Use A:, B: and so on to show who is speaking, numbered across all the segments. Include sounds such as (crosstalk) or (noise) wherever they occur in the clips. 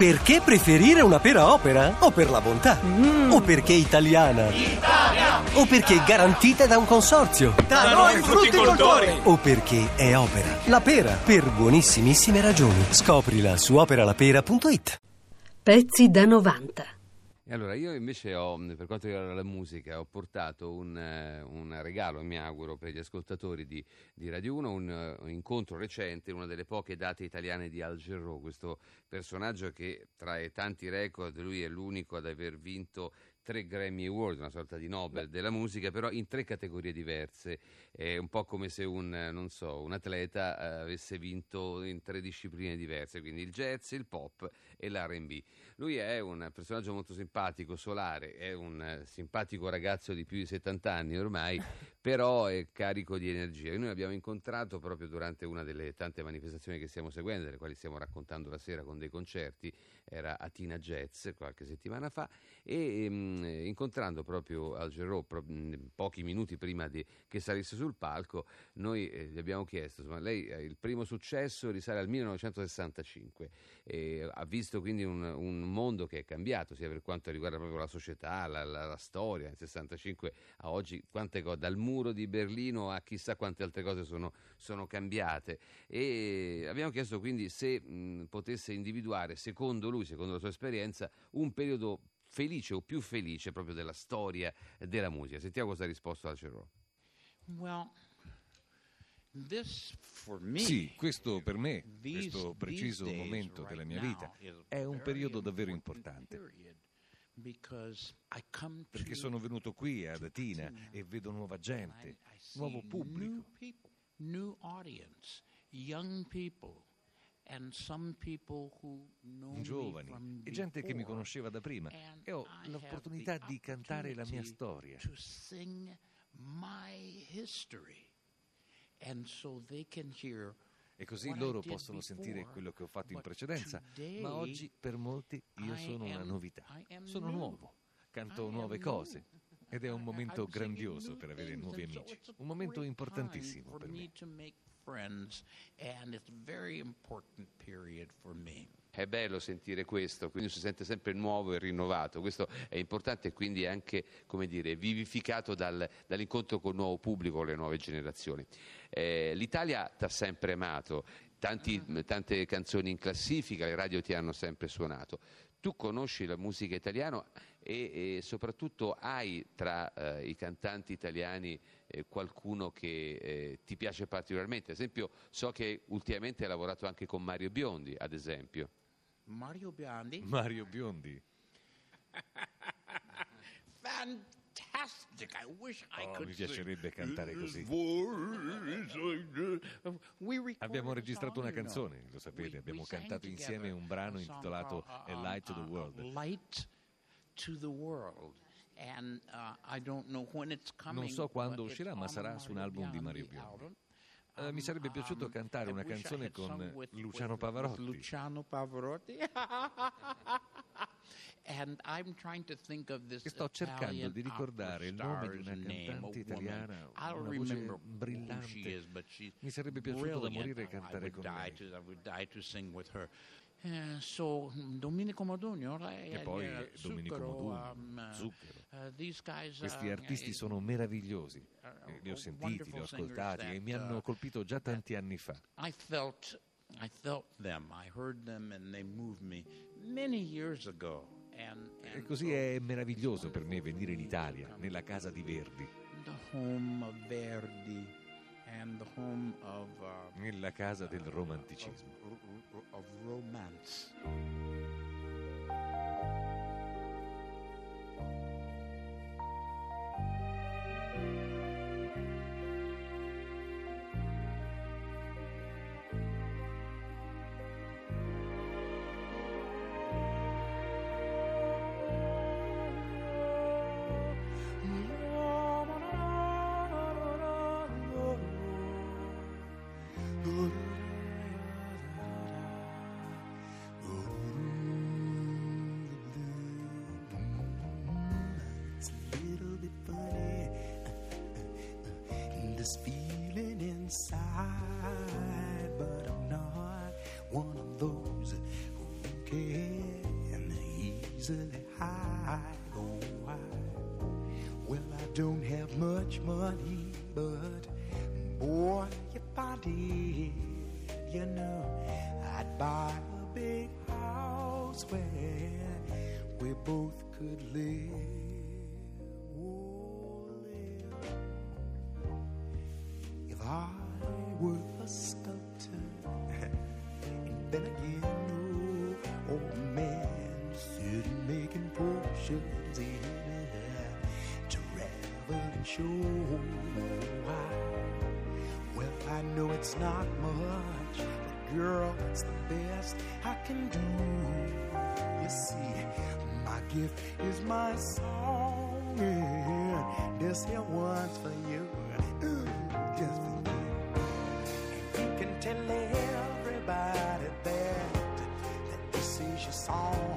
A: Perché preferire una pera opera? O per la bontà? O perché italiana?
B: Italia!
A: O perché garantita da un consorzio?
B: Da noi frutticoltori!
A: O perché è opera? La pera, per buonissimissime ragioni. Scoprila su operalapera.it.
C: Pezzi da 90.
D: E allora io invece ho, per quanto riguarda la musica, ho portato un, eh, un regalo, mi auguro, per gli ascoltatori di, di Radio 1, un, eh, un incontro recente, una delle poche date italiane di Al Jarreau, questo personaggio che tra i tanti record lui è l'unico ad aver vinto tre Grammy Award, una sorta di Nobel della musica, però in tre categorie diverse. È un po' come se un, non so, un atleta eh, avesse vinto in tre discipline diverse, quindi il jazz, il pop e l'R&B. Lui è un personaggio molto simpatico, solare, è un simpatico ragazzo di più di 70 anni ormai, (laughs) però è carico di energia. E noi l'abbiamo incontrato proprio durante una delle tante manifestazioni che stiamo seguendo, delle quali stiamo raccontando la sera con dei concerti, era a Tina Jazz qualche settimana fa, e ehm, incontrando proprio Al Jarreau pro- mh, pochi minuti prima di, che salisse sul palco, noi eh, gli abbiamo chiesto, insomma, lei eh, il primo successo risale al 1965, e ha visto quindi un, un mondo che è cambiato, sia per quanto riguarda proprio la società, la, la, la storia, nel 65 a oggi, quante cose, dal muro di Berlino a chissà quante altre cose sono, sono cambiate. E abbiamo chiesto quindi se mh, potesse individuare, secondo lui, secondo la sua esperienza, un periodo felice o più felice proprio della storia della musica. Sentiamo cosa ha risposto al Cerro.
E: Well, this for me,
F: Sì, questo per me, questo preciso momento
E: right
F: della mia vita, è un periodo davvero
E: important
F: importante. Perché sono venuto qui ad Atina e vedo nuova gente, nuovo
E: New
F: pubblico,
E: people, new audience, young people,
F: giovani e gente che mi conosceva da prima. E ho l'opportunità di cantare la mia storia. E così loro possono sentire quello che ho fatto in precedenza. Ma oggi per molti io sono una novità. Sono nuovo, canto nuove cose. Ed è un momento grandioso per avere nuovi amici. Un momento importantissimo per me.
D: È bello sentire questo, quindi si sente sempre nuovo e rinnovato. Questo è importante e quindi anche, come dire, vivificato dal- dall'incontro con il nuovo pubblico, le nuove generazioni. Eh, L'Italia ti ha sempre amato, tanti- tante canzoni in classifica, le radio ti hanno sempre suonato. Tu conosci la musica italiana e, e soprattutto hai tra eh, i cantanti italiani eh, qualcuno che eh, ti piace particolarmente. Ad esempio, so che ultimamente hai lavorato anche con Mario Biondi, ad esempio.
E: Mario Biondi,
F: Mario Biondi. (laughs)
E: fantastic! I wish I
F: Oh,
E: could
F: mi piacerebbe cantare così. Abbiamo registrato una canzone, lo sapete, abbiamo cantato insieme un brano intitolato
E: called,
F: A
E: uh,
F: Light to the
E: uh,
F: World.
E: Light to the World. And uh, I don't know when it's coming.
F: Non so quando uscirà, ma sarà su un album di Mario
E: Biondi.
F: Eh, mi sarebbe piaciuto
E: Um,
F: cantare una canzone con
E: with-
F: Luciano Pavarotti.
E: Luciano Pavarotti. (laughs) And I'm trying to think of this
F: E sto cercando di ricordare il nome di una cantante italiana, una voce brillante.
E: is, but she's
F: Mi sarebbe piaciuto da morire cantare con lei.
E: Eh, so Domenico Modugno
F: E poi
E: eh,
F: Domenico
E: Zucchero,
F: Modugno,
E: um,
F: Zucchero.
E: uh, these guys,
F: Questi
E: uh,
F: artisti
E: eh,
F: sono meravigliosi.
E: uh,
F: Eh, Li ho sentiti, li ho ascoltati e
E: that,
F: mi hanno
E: uh,
F: colpito già tanti anni fa.
E: I felt I felt them. I heard them and they moved me many years ago. And,
F: E
E: and
F: così
E: so
F: è meraviglioso per me venire in Italia, nella casa di Verdi,
E: the home of Verdi and the home of uh,
F: nella casa del romanticismo.
E: of, of romance.
G: This feeling inside, but I'm not one of those who cares. easily hide. Oh, why? Well, I don't have much money, but boy, if I did, you know, I'd buy a big house where we both could live. Show. Why? Well, I know it's not much, but girl, it's the best I can do. You see, my gift is my song, and this here one's for you, mm, just for you. And you can tell everybody that that this is your song.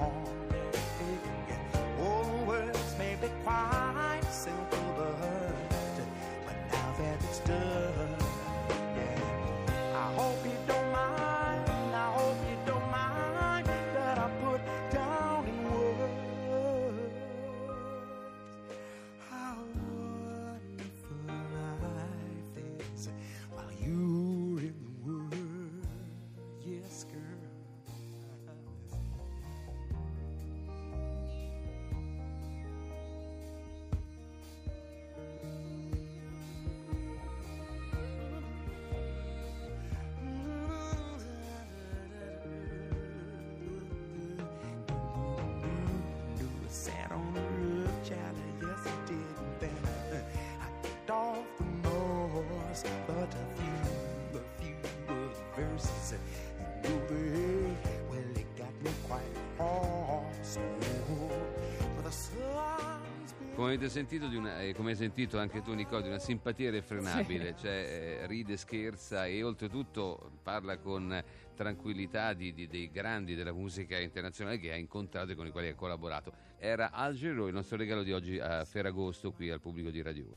D: Come avete sentito, di una, eh, come hai sentito anche tu Nicole, di una simpatia irrefrenabile, cioè eh, ride, scherza e oltretutto parla con tranquillità di, di- dei grandi della musica internazionale che ha incontrato e con i quali ha collaborato. Era Al Giro, il nostro regalo di oggi a Ferragosto qui al pubblico di Radio 1.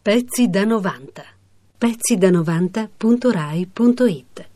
C: Pezzi da 90. Pezzi da 90.rai.it